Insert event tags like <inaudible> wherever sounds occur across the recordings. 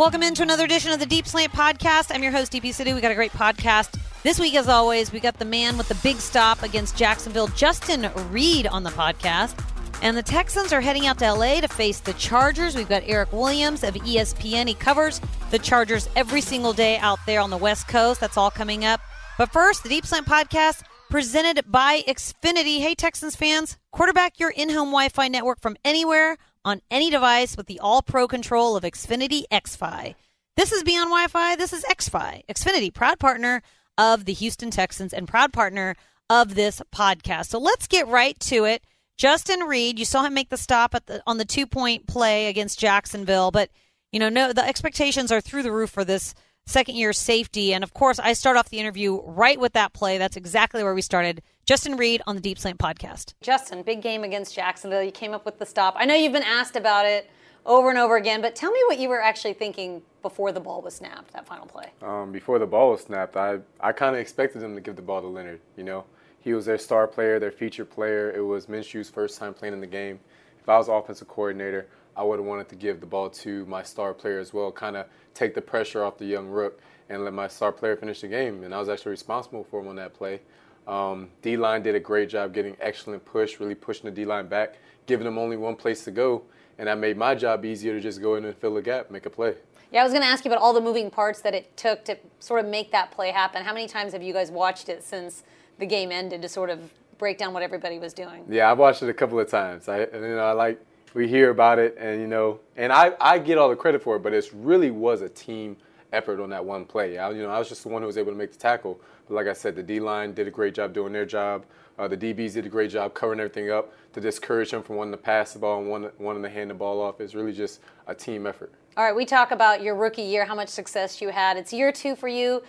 Welcome into another edition of the Deep Slant Podcast. I'm your host, Deepi Sidhu. We got a great podcast. This week, as always, we got the man with the big stop against Jacksonville, Justin Reid, on the podcast. And the Texans are heading out to LA to face the Chargers. We've got Eric Williams of ESPN. He covers the Chargers every single day out there on the West Coast. That's all coming up. But first, the Deep Slant Podcast presented by Xfinity. Hey, Texans fans, quarterback your in home Wi Fi network from anywhere on any device with the all pro control of Xfinity XFi. This is Beyond Wi Fi. This is XFi. Xfinity, proud partner of the Houston Texans and proud partner of this podcast. So let's get right to it. Justin Reid, you saw him make the stop the, on the two point play against Jacksonville, but you know, no, the expectations are through the roof for this second year safety. And of course, I start off the interview right with that play. That's exactly where we started. Justin Reid on the Deep Slant podcast. Justin, big game against Jacksonville. You came up with the stop. I know you've been asked about it over and over again, but tell me what you were actually thinking before the ball was snapped, that final play. Um, before the ball was snapped, I, I kind of expected them to give the ball to Leonard. You know, he was their star player, their featured player. It was Minshew's first time playing in the game. If I was offensive coordinator, I would have wanted to give the ball to my star player as well, kind of take the pressure off the young rook and let my star player finish the game. And I was actually responsible for him on that play. Um, D line did a great job getting excellent push, really pushing the D line back, giving them only one place to go. And that made my job easier to just go in and fill a gap, make a play. Yeah, I was going to ask you about all the moving parts that it took to sort of make that play happen. How many times have you guys watched it since the game ended to sort of break down what everybody was doing? Yeah, I've watched it a couple of times. I, and, you know, I like we hear about it, and you know, and I, I get all the credit for it, but it really was a team effort on that one play. I, you know, I was just the one who was able to make the tackle. But like I said, the D line did a great job doing their job. Uh, the DBs did a great job covering everything up to discourage them from wanting to pass the ball and wanting, wanting to hand the ball off. It's really just a team effort. All right, we talk about your rookie year, how much success you had. It's year two for you.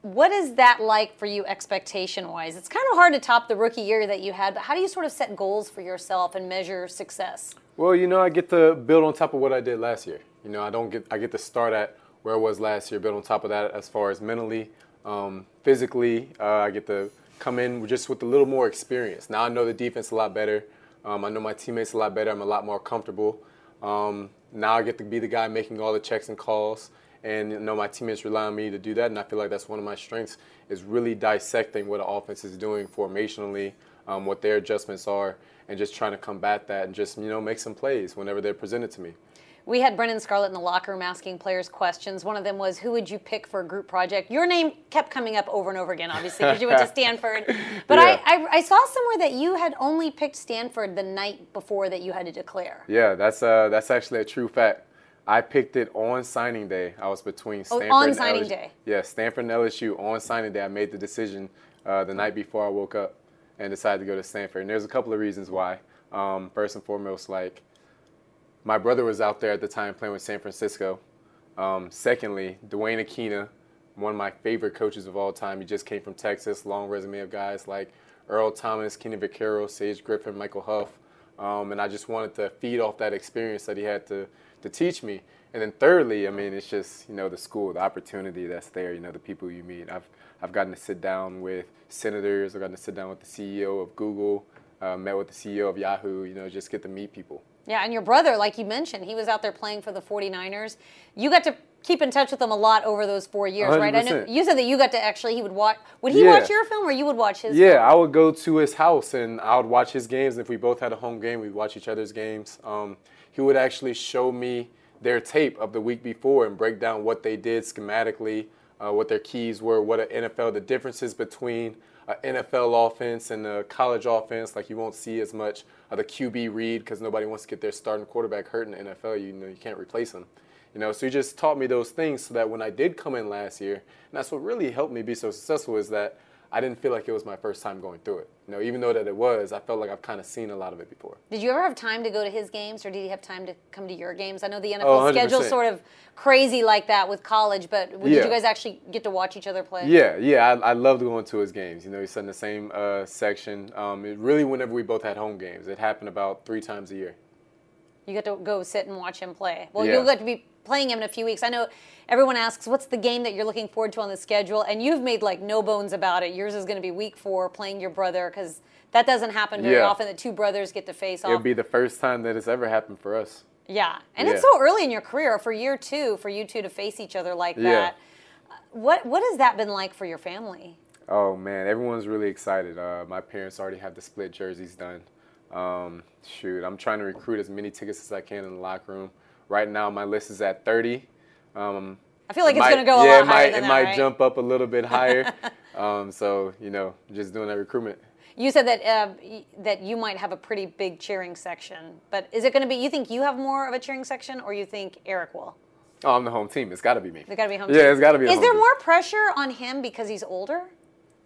What is that like for you, expectation wise? It's kind of hard to top the rookie year that you had, but how do you sort of set goals for yourself and measure success? Well, you know, I get to build on top of what I did last year. You know, I don't get I get to start at where I was last year, build on top of that as far as mentally, um, physically. Uh, I get to come in just with a little more experience. Now I know the defense a lot better. Um, I know my teammates a lot better. I'm a lot more comfortable. Um, now I get to be the guy making all the checks and calls, and you know my teammates rely on me to do that. And I feel like that's one of my strengths is really dissecting what the offense is doing formationally, um, what their adjustments are, and just trying to combat that and just you know make some plays whenever they're presented to me. We had Brendan Scarlett in the locker room asking players questions. One of them was, "Who would you pick for a group project?" Your name kept coming up over and over again, obviously, because you went to <laughs> Stanford. But Yeah. I, I, I saw somewhere that you had only picked Stanford the night before that you had to declare. Yeah, that's uh, that's actually a true fact. I picked it on signing day. I was between Stanford Oh, Stanford on and signing LSU. day. Yeah, Stanford and LSU on signing day. I made the decision uh, the night before I woke up and decided to go to Stanford. And there's a couple of reasons why. Um, first and foremost, like my brother was out there at the time playing with San Francisco. Um, secondly, Duane Akina, one of my favorite coaches of all time. He just came from Texas, long resume of guys like Earl Thomas, Kenny Vaccaro, Sage Griffin, Michael Huff. Um, and I just wanted to feed off that experience that he had to, to teach me. And then thirdly, I mean, it's just, you know, the school, the opportunity that's there, you know, the people you meet. I've, I've gotten to sit down with senators, I've gotten to sit down with the CEO of Google, uh, met with the CEO of Yahoo, you know, just get to meet people. Yeah, and your brother, like you mentioned, he was out there playing for the 49ers. You got to keep in touch with him a lot over those four years, right? I know you said that you got to actually he would watch. Would he Yeah. watch your film or you would watch his? Yeah, film? I would go to his house and I would watch his games. If we both had a home game, we'd watch each other's games. Um, he would actually show me their tape of the week before and break down what they did schematically, uh, what their keys were, what an NFL, the differences between an NFL offense and a college offense. Like you won't see as much of the QB read because nobody wants to get their starting quarterback hurt in the NFL. You know, you can't replace him. You know, so he just taught me those things so that when I did come in last year, and that's what really helped me be so successful is that I didn't feel like it was my first time going through it. You know, even though that it was, I felt like I've kind of seen a lot of it before. Did you ever have time to go to his games, or did he have time to come to your games? I know the NFL Oh, 100%. schedule's sort of crazy like that with college, but did Yeah. you guys actually get to watch each other play? Yeah, yeah, I, I loved going to his games. You know, he sat in the same uh, section. Um, it really, whenever we both had home games, it happened about three times a year. You got to go sit and watch him play. Well, Yeah. you'll get to be playing him in a few weeks. I know everyone asks, what's the game that you're looking forward to on the schedule? And you've made like no bones about it. Yours is going to be week four, playing your brother, because that doesn't happen very Yeah. often that two brothers get to face off. It'll be the first time that it's ever happened for us. Yeah, and Yeah. it's so early in your career for year two for you two to face each other like Yeah. that. What what has that been like for your family? Oh man, everyone's really excited. Uh, my parents already have the split jerseys done. Um, shoot, I'm trying to recruit as many tickets as I can in the locker room. Right now, my list is at 30. Um, I feel like it it's going to go a yeah, it might, it that, might right? jump up a little bit higher. <laughs> um, so you know, just doing that recruitment. You said that uh, that you might have a pretty big cheering section, but is it going to be? You think you have more of a cheering section, or you think Eric will? Oh, I'm the home team. It's got to be me. They got to be home. Yeah, team. it's got to be. Is there team. more pressure on him because he's older?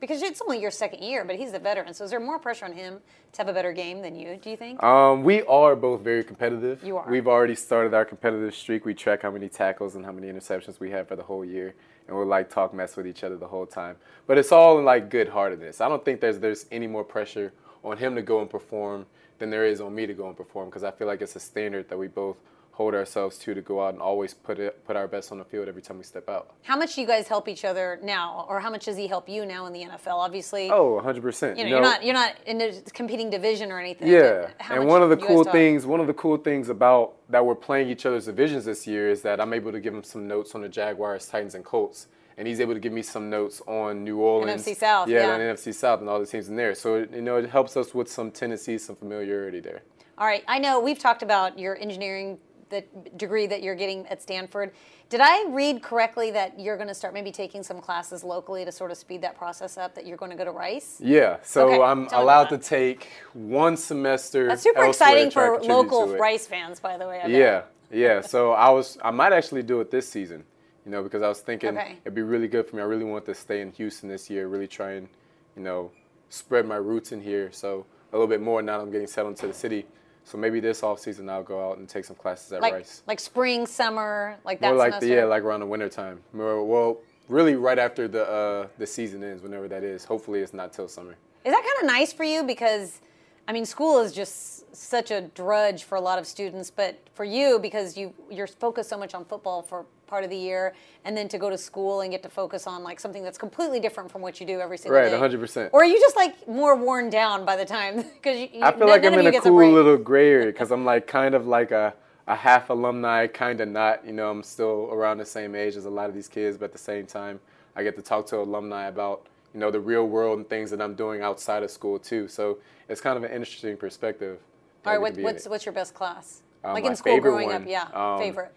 Because it's only your second year, but he's the veteran. So is there more pressure on him to have a better game than you? Do you think? Um, we are both very competitive. You are. We've already started our competitive streak. We track how many tackles and how many interceptions we have for the whole year, and we'll like talk mess with each other the whole time. But it's all in like good heartedness. I don't think there's there's any more pressure on him to go and perform than there is on me to go and perform because I feel like it's a standard that we both hold ourselves to to go out and always put it put our best on the field every time we step out. how much do you guys help each other now, or how much does he help you now in the NFL? Obviously, Oh, 100%. you know, you're not you're not in a competing division or anything. Yeah, and one of the cool things, one of the cool things about that we're playing each other's divisions this year is that I'm able to give him some notes on the Jaguars, Titans, and Colts, and he's able to give me some notes on New Orleans, NFC South, yeah, yeah. and NFC South, and all the teams in there. So you know, it helps us with some tendencies, some familiarity there. All right, I know we've talked about your engineering the degree that you're getting at Stanford. Did I read correctly that you're going to start maybe taking some classes locally to sort of speed that process up? That you're going to go to Rice? Yeah, so Okay, I'm allowed to take one semester. That's super exciting to try to for local. Rice fans, by the way. I bet. Yeah, yeah. So I was, I might actually do it this season, you know, because I was thinking Okay. it'd be really good for me. I really want to stay in Houston this year, really try and, you know, spread my roots in here. So a little bit more now that I'm getting settled into the city. So maybe this off season I'll go out and take some classes at Like Rice. like spring, summer, like that More like the, yeah, like around the winter time. More, well, really right after the uh, the season ends, whenever that is. Hopefully it's not till summer. Is that kind of nice for you? Because, I mean, school is just such a drudge for a lot of students, but for you, because you you're focused so much on football for part of the year, and then to go to school and get to focus on like something that's completely different from what you do every single day. Right, 100%. Or are you just like more worn down by the time? <laughs> Because you, I feel none- like I'm in a cool break. little gray area <laughs> because I'm like kind of like a, a half alumni, kind of not. You know, I'm still around the same age as a lot of these kids, but at the same time, I get to talk to alumni about you know the real world and things that I'm doing outside of school too. So it's kind of an interesting perspective. All right, what, what's what's your best class? Uh, like in school growing up, yeah, um, favorite.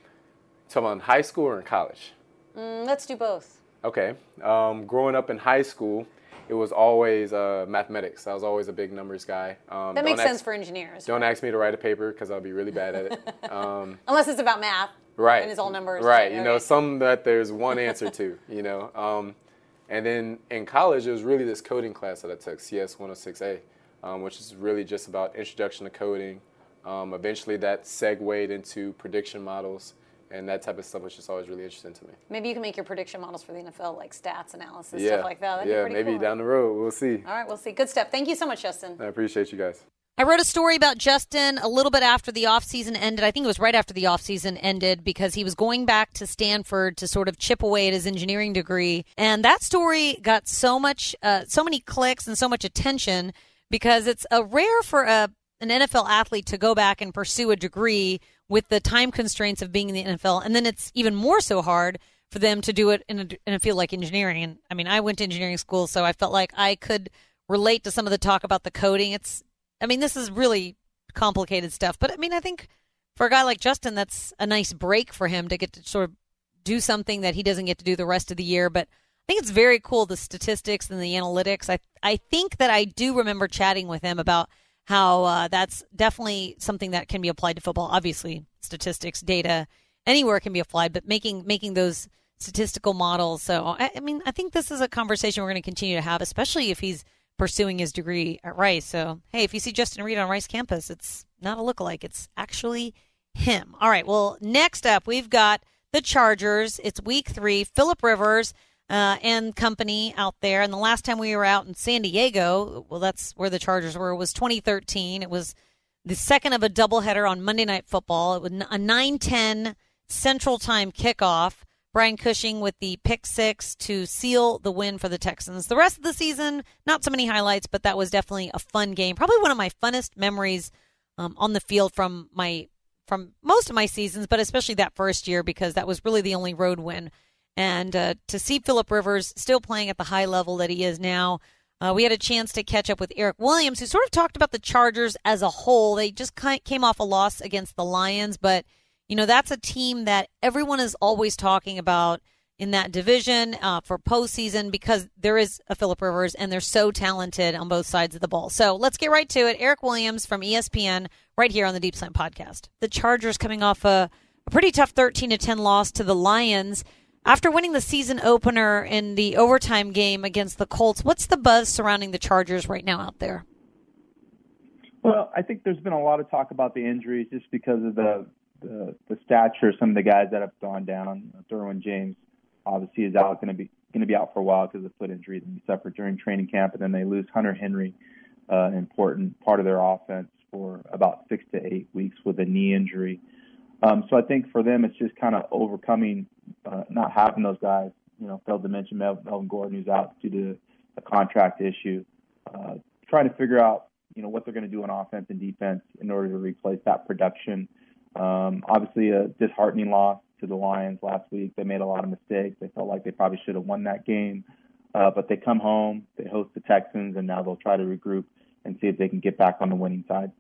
Talking about in high school or in college? Mm, let's do both. Okay. Um, growing up in high school, it was always uh, mathematics. I was always a big numbers guy. Um, That makes ask- sense for engineers. Don't ask me to write a paper because I'll be really bad at it. <laughs> Um, Unless it's about math. right And it's all numbers. right you know Okay. some that there's one answer to you know um, and then in college it was really this coding class that i took cs 106a um, which is really just about introduction to coding um, eventually that segued into prediction models and that type of stuff was just always really interesting to me Maybe you can make your prediction models for the NFL, like stats analysis, yeah stuff like that. That'd yeah be maybe cool. down the road we'll see All right, we'll see. Good stuff. Thank you so much, Justin. i appreciate you guys I wrote a story about Justin a little bit after the offseason ended. I think it was right after the offseason ended because he was going back to Stanford to sort of chip away at his engineering degree. And that story got so much, uh, so many clicks and so much attention because it's a rare for a, an NFL athlete to go back and pursue a degree with the time constraints of being in the NFL. And then it's even more so hard for them to do it in a, in a field like engineering. And I mean, I went to engineering school, so I felt like I could relate to some of the talk about the coding. It's I mean, this is really complicated stuff, but I mean, I think for a guy like Justin, that's a nice break for him to get to sort of do something that he doesn't get to do the rest of the year. But I think it's very cool the statistics and the analytics. I I think that I do remember chatting with him about how uh, that's definitely something that can be applied to football. Obviously, statistics, data, anywhere can be applied, but making making those statistical models. So I, I mean, I think this is a conversation we're going to continue to have, especially if he's pursuing his degree at Rice. So, hey, if you see Justin Reid on Rice campus, it's not a lookalike, it's actually him. All right, well, next up, we've got the Chargers. It's week three. Philip Rivers uh, and company out there. And the last time we were out in San Diego, well, that's where the Chargers were, was 2013. It was the second of a doubleheader on Monday Night Football. It was a 9 10 Central Time kickoff. Brian Cushing with the pick six to seal the win for the Texans. The rest of the season, not so many highlights, but that was definitely a fun game. Probably one of my funnest memories um, on the field from my from most of my seasons, but especially that first year because that was really the only road win. And uh, to see Philip Rivers still playing at the high level that he is now, uh, we had a chance to catch up with Eric Williams, who sort of talked about the Chargers as a whole. They just came off a loss against the Lions, but you know that's a team that everyone is always talking about in that division uh, for postseason because there is a Philip Rivers and they're so talented on both sides of the ball. So let's get right to it. Eric Williams from ESPN, right here on the Deep Slant Podcast. The Chargers coming off a, a pretty tough 13 to 10 loss to the Lions. After winning the season opener in the overtime game against the Colts, what's the buzz surrounding the Chargers right now out there? Well, I think there's been a lot of talk about the injuries just because of the the, the stature of some of the guys that have gone down. Derwin James obviously is out, going to be going to be out for a while because of foot injury that he suffered during training camp, and then they lose Hunter Henry, uh, an important part of their offense for about six to eight weeks with a knee injury. Um, so I think for them, it's just kind of overcoming uh, not having those guys. You know, failed to mention Mel- Melvin Gordon, who's out due to a contract issue. Uh, trying to figure out, you know, what they're going to do on offense and defense in order to replace that production. Um, obviously, a disheartening loss to the Lions last week. They made a lot of mistakes. They felt like they probably should have won that game. Uh, but they come home, they host the Texans, and now they'll try to regroup and see if they can get back on the winning side.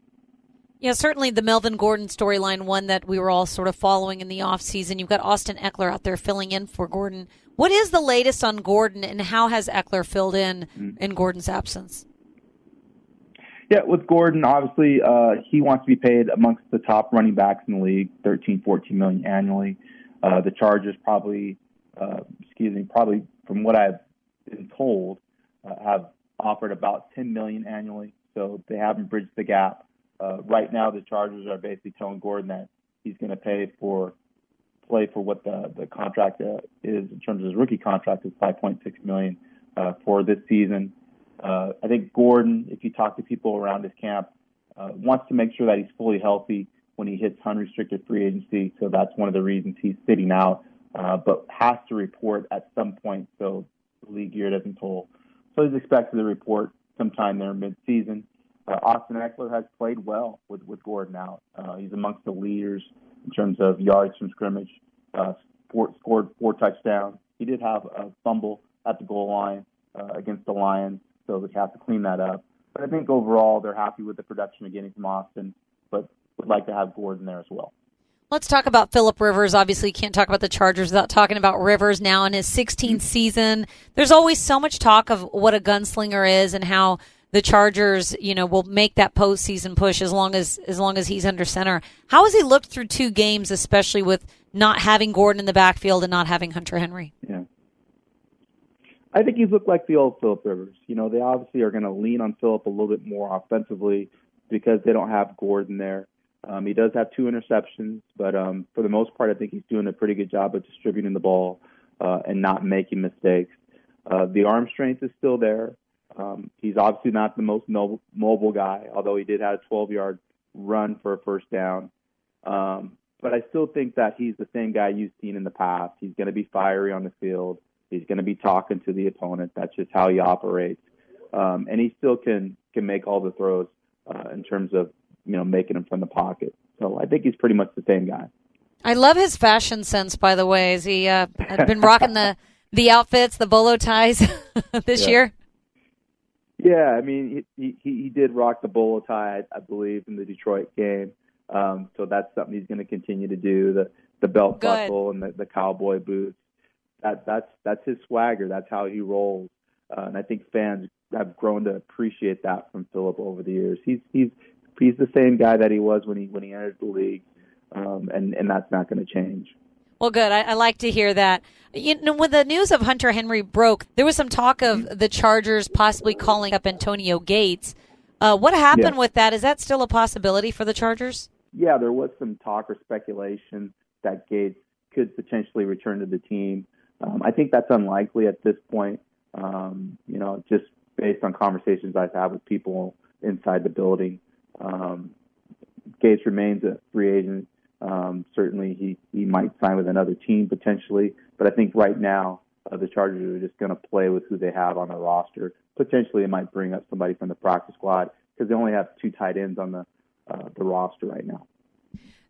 Yeah, certainly the Melvin Gordon storyline, one that we were all sort of following in the offseason. You've got Austin Ekeler out there filling in for Gordon. What is the latest on Gordon, and how has Ekeler filled in mm-hmm. in Gordon's absence? Yeah, with Gordon, obviously, uh, he wants to be paid amongst the top running backs in the league, 13, 14 million annually. Uh, the Chargers probably, uh, excuse me, probably from what I've been told, uh, have offered about 10 million annually. So they haven't bridged the gap. Uh, right now, the Chargers are basically telling Gordon that he's going to pay for play for what the the contract uh, is in terms of his rookie contract is 5.6 million uh, for this season. Uh, I think Gordon, if you talk to people around his camp, uh, wants to make sure that he's fully healthy when he hits unrestricted free agency. So that's one of the reasons he's sitting out, uh, but has to report at some point so the league year doesn't toll. So he's expected to report sometime there mid-season. Uh, Austin Ekeler has played well with, with Gordon out. Uh, he's amongst the leaders in terms of yards from scrimmage, uh, scored four touchdowns. He did have a fumble at the goal line uh, against the Lions, so they have to clean that up. But I think overall they're happy with the production of getting from Austin, but would like to have Gordon there as well. Let's talk about Philip Rivers. Obviously, you can't talk about the Chargers without talking about Rivers now in his 16th mm-hmm. season. There's always so much talk of what a gunslinger is and how the Chargers, you know, will make that postseason push as long as as long as he's under center. How has he looked through two games, especially with not having Gordon in the backfield and not having Hunter Henry? Yeah. I think he's looked like the old Philip Rivers. You know, they obviously are going to lean on Philip a little bit more offensively because they don't have Gordon there. Um, he does have two interceptions, but um, for the most part, I think he's doing a pretty good job of distributing the ball uh, and not making mistakes. Uh, the arm strength is still there. Um, he's obviously not the most mobile, mobile guy, although he did have a 12 yard run for a first down. Um, but I still think that he's the same guy you've seen in the past. He's going to be fiery on the field. He's going to be talking to the opponent. That's just how he operates. Um, and he still can can make all the throws uh, in terms of you know making them from the pocket. So I think he's pretty much the same guy. I love his fashion sense, by the way. Has he uh, been rocking the the outfits, the bolo ties <laughs> this yeah. year? Yeah, I mean, he, he he did rock the bolo tie, I, I believe, in the Detroit game. Um, so that's something he's going to continue to do. The the belt Good. buckle and the, the cowboy boots. That that's that's his swagger. That's how he rolls. Uh, and I think fans have grown to appreciate that from Philip over the years. He's he's he's the same guy that he was when he when he entered the league, um, and and that's not going to change. Well, good. I, I, like to hear that. You know, when the news of Hunter Henry broke, there was some talk of the Chargers possibly calling up Antonio Gates. Uh, what happened yeah. with that? Is that still a possibility for the Chargers? Yeah, there was some talk or speculation that Gates could potentially return to the team. Um, I think that's unlikely at this point. Um, you know, just based on conversations I've had with people inside the building. Um, Gates remains a free agent. Um, certainly, he, he might sign with another team potentially, but I think right now uh, the Chargers are just going to play with who they have on the roster. Potentially, it might bring up somebody from the practice squad because they only have two tight ends on the uh, the roster right now.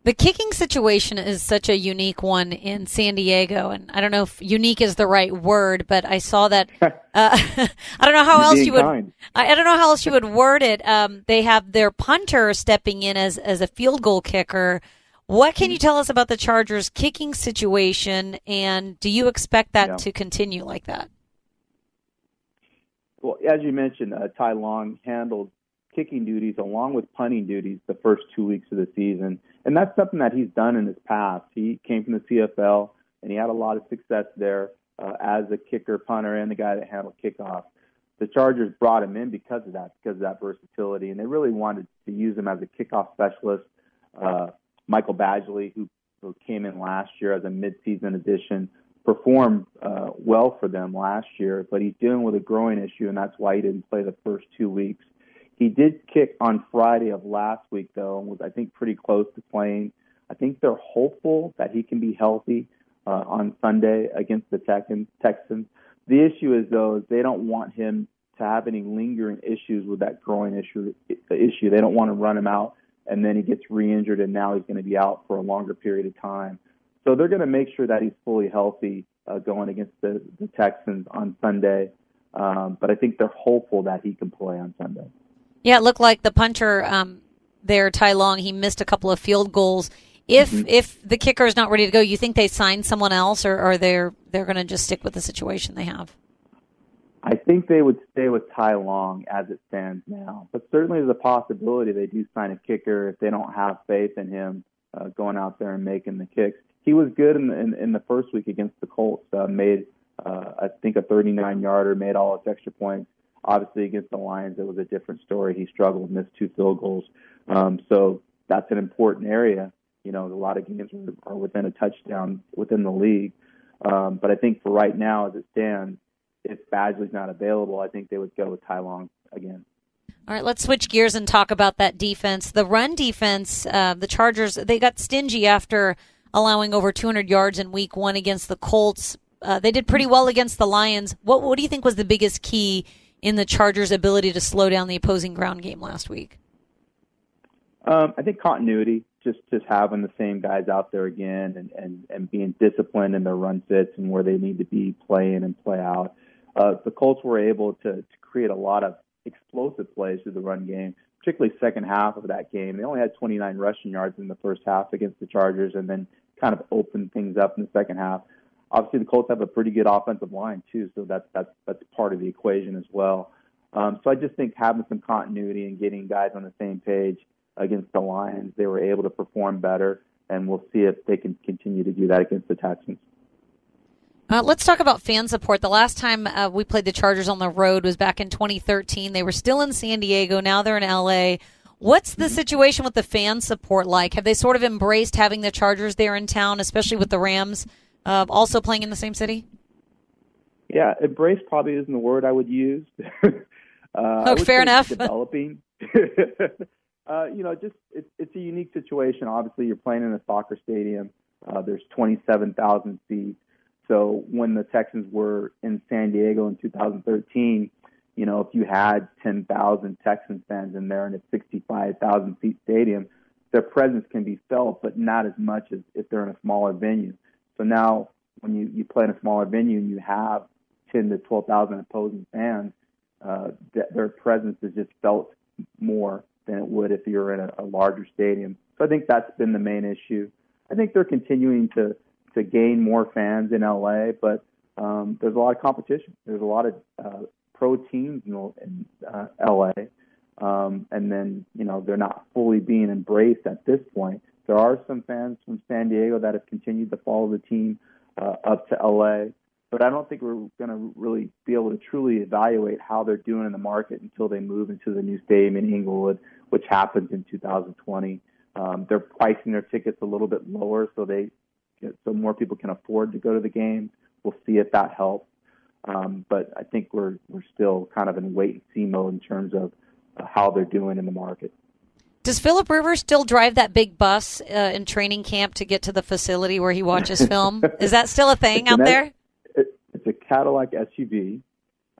The kicking situation is such a unique one in San Diego, and I don't know if unique is the right word, but I saw that. <laughs> Uh, <laughs> I don't know how else you would. kind. I don't know how else you would word it. Um, they have their punter stepping in as as a field goal kicker. What can you tell us about the Chargers' kicking situation, and do you expect that Yeah. to continue like that? Well, as you mentioned, uh, Ty Long handled kicking duties along with punting duties the first two weeks of the season, and that's something that he's done in his past. He came from the CFL, and he had a lot of success there uh, as a kicker, punter, and the guy that handled kickoff. The Chargers brought him in because of that, because of that versatility, and they really wanted to use him as a kickoff specialist. Uh, Michael Badgley, who, who came in last year as a midseason addition, performed uh, well for them last year, but he's dealing with a groin issue, and that's why he didn't play the first two weeks. He did kick on Friday of last week, though, and was, I think, pretty close to playing. I think they're hopeful that he can be healthy uh, on Sunday against the Texans. The issue is, though, is they don't want him to have any lingering issues with that groin issue. Issue. They don't want to run him out, and then he gets re-injured, and now he's going to be out for a longer period of time. So they're going to make sure that he's fully healthy uh, going against the, the Texans on Sunday. Um, but I think they're hopeful that he can play on Sunday. Yeah, it looked like the punter um, there, Ty Long, he missed a couple of field goals. If if the kicker is not ready to go, you think they sign someone else, or, or they're they're going to just stick with the situation they have? I think they would stay with Ty Long as it stands now, but certainly there's a possibility they do sign a kicker if they don't have faith in him uh, going out there and making the kicks. He was good in the, in, in the first week against the Colts. Uh, made uh, I think a 39 yarder, made all its extra points. Obviously against the Lions, it was a different story. He struggled, missed two field goals. Um, so that's an important area. You know, a lot of games are, are within a touchdown within the league. Um, but I think for right now, as it stands, if Badgley's not available, I think they would go with Ty Long again. All right, let's switch gears and talk about that defense. The run defense, uh, the Chargers, they got stingy after allowing over 200 yards in Week One against the Colts. Uh, they did pretty well against the Lions. What what do you think was the biggest key in the Chargers' ability to slow down the opposing ground game last week? Um, I think continuity, just just having the same guys out there again, and and and being disciplined in their run fits and where they need to be playing and play out. Uh, the Colts were able to, to create a lot of explosive plays through the run game, particularly second half of that game. They only had 29 rushing yards in the first half against the Chargers, and then kind of opened things up in the second half. Obviously, the Colts have a pretty good offensive line too, so that's that's that's part of the equation as well. Um, so I just think having some continuity and getting guys on the same page against the Lions, they were able to perform better, and we'll see if they can continue to do that against the Texans. Uh, let's talk about fan support. The last time uh, we played the Chargers on the road was back in 2013. They were still in San Diego. Now they're in LA. What's the situation with the fan support like? Have they sort of embraced having the Chargers there in town, especially with the Rams uh, also playing in the same city? Yeah, embrace probably isn't the word I would use. <laughs> uh, Oh, fair enough. <laughs> Developing. <laughs> uh, you know, just it's it's a unique situation. Obviously, you're playing in a soccer stadium. Uh, there's 27,000 seats. So when the Texans were in San Diego in 2013, you know, if you had 10,000 Texans fans in there in a 65,000 seat stadium, their presence can be felt, but not as much as if they're in a smaller venue. So now, when you, you play in a smaller venue and you have 10 to 12,000 opposing fans, uh, th- their presence is just felt more than it would if you're in a, a larger stadium. So I think that's been the main issue. I think they're continuing to to gain more fans in LA, but um, there's a lot of competition. There's a lot of uh, pro teams in, in uh, LA, um, and then you know they're not fully being embraced at this point. There are some fans from San Diego that have continued to follow the team uh, up to LA, but I don't think we're going to really be able to truly evaluate how they're doing in the market until they move into the new stadium in Inglewood, which happens in 2020. Um, they're pricing their tickets a little bit lower so they so more people can afford to go to the games. We'll see if that helps. Um, but I think we're we're still kind of in wait and see mode in terms of uh, how they're doing in the market. Does Philip Rivers still drive that big bus uh, in training camp to get to the facility where he watches <laughs> film? Is that still a thing out there? It, it's a Cadillac SUV.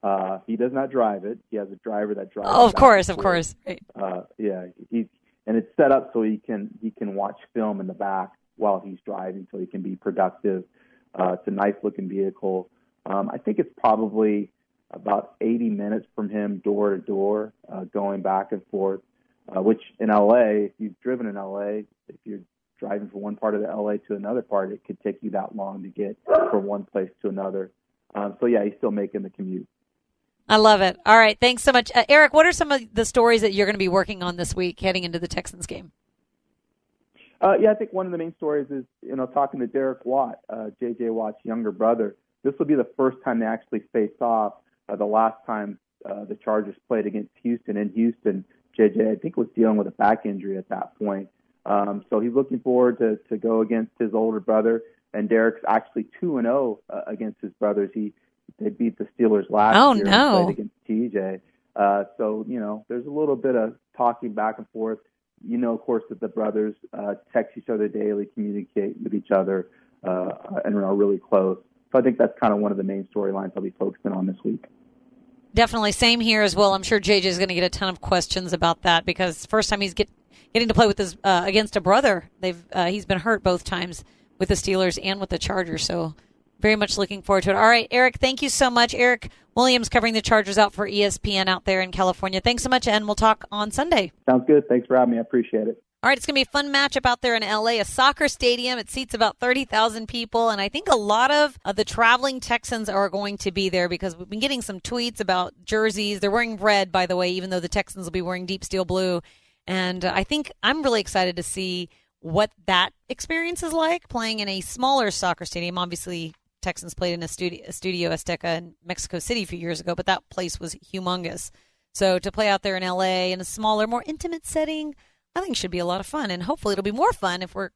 Uh, he does not drive it. He has a driver that drives. Oh, of course, of course. Right. Uh, yeah, he and it's set up so he can he can watch film in the back while he's driving, so he can be productive. Uh, it's a nice looking vehicle. Um, I think it's probably about 80 minutes from him door to door, uh, going back and forth. Uh, which in LA, if you've driven in LA, if you're driving from one part of the LA to another part, it could take you that long to get from one place to another. Um, so yeah, he's still making the commute. I love it. All right, thanks so much, uh, Eric. What are some of the stories that you're going to be working on this week heading into the Texans game? Uh, yeah, I think one of the main stories is you know talking to Derek Watt, uh, J.J. Watt's younger brother. This will be the first time they actually face off. Uh, the last time uh, the Chargers played against Houston in Houston, J.J. I think was dealing with a back injury at that point. Um, so he's looking forward to to go against his older brother. And Derek's actually two and zero oh, uh, against his brothers. He they beat the Steelers last oh, year no. against TJ. Uh, so you know, there's a little bit of talking back and forth. You know, of course, that the brothers uh, text each other daily, communicate with each other, uh, and are really close. So I think that's kind of one of the main storylines I'll be focusing on this week. Definitely, same here as well. I'm sure JJ is going to get a ton of questions about that because first time he's get, getting to play with his uh, against a brother. They've uh, he's been hurt both times with the Steelers and with the Chargers. So very much looking forward to it. All right, Eric, thank you so much. Eric Williams covering the Chargers out for ESPN out there in California. Thanks so much, and we'll talk on Sunday. Sounds good. Thanks for having me. I appreciate it. All right, it's going to be a fun matchup out there in LA, a soccer stadium. It seats about 30,000 people, and I think a lot of, of the traveling Texans are going to be there because we've been getting some tweets about jerseys. They're wearing red, by the way, even though the Texans will be wearing deep steel blue. And I think I'm really excited to see what that experience is like playing in a smaller soccer stadium. Obviously, Texans played in a studio, Estadio Azteca in Mexico City a few years ago, but that place was humongous. So to play out there in LA in a smaller, more intimate setting, I think should be a lot of fun. And hopefully it'll be more fun if we're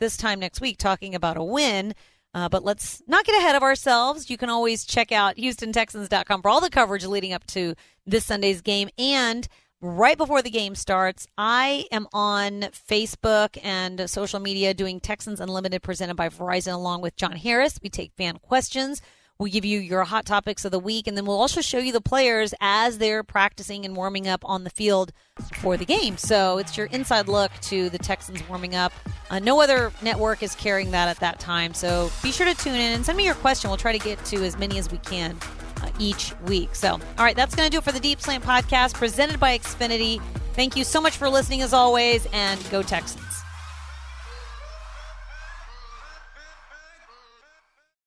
this time next week talking about a win. Uh, but let's not get ahead of ourselves. You can always check out HoustonTexans.com for all the coverage leading up to this Sunday's game and right before the game starts, I am on Facebook and social media doing Texans Unlimited presented by Verizon along with John Harris. We take fan questions. We'll give you your hot topics of the week, and then we'll also show you the players as they're practicing and warming up on the field for the game. So it's your inside look to the Texans warming up. Uh, no other network is carrying that at that time. So be sure to tune in and send me your question. We'll try to get to as many as we can uh, each week. So, all right, that's going to do it for the Deep Slant podcast presented by Xfinity. Thank you so much for listening as always, and go Texans.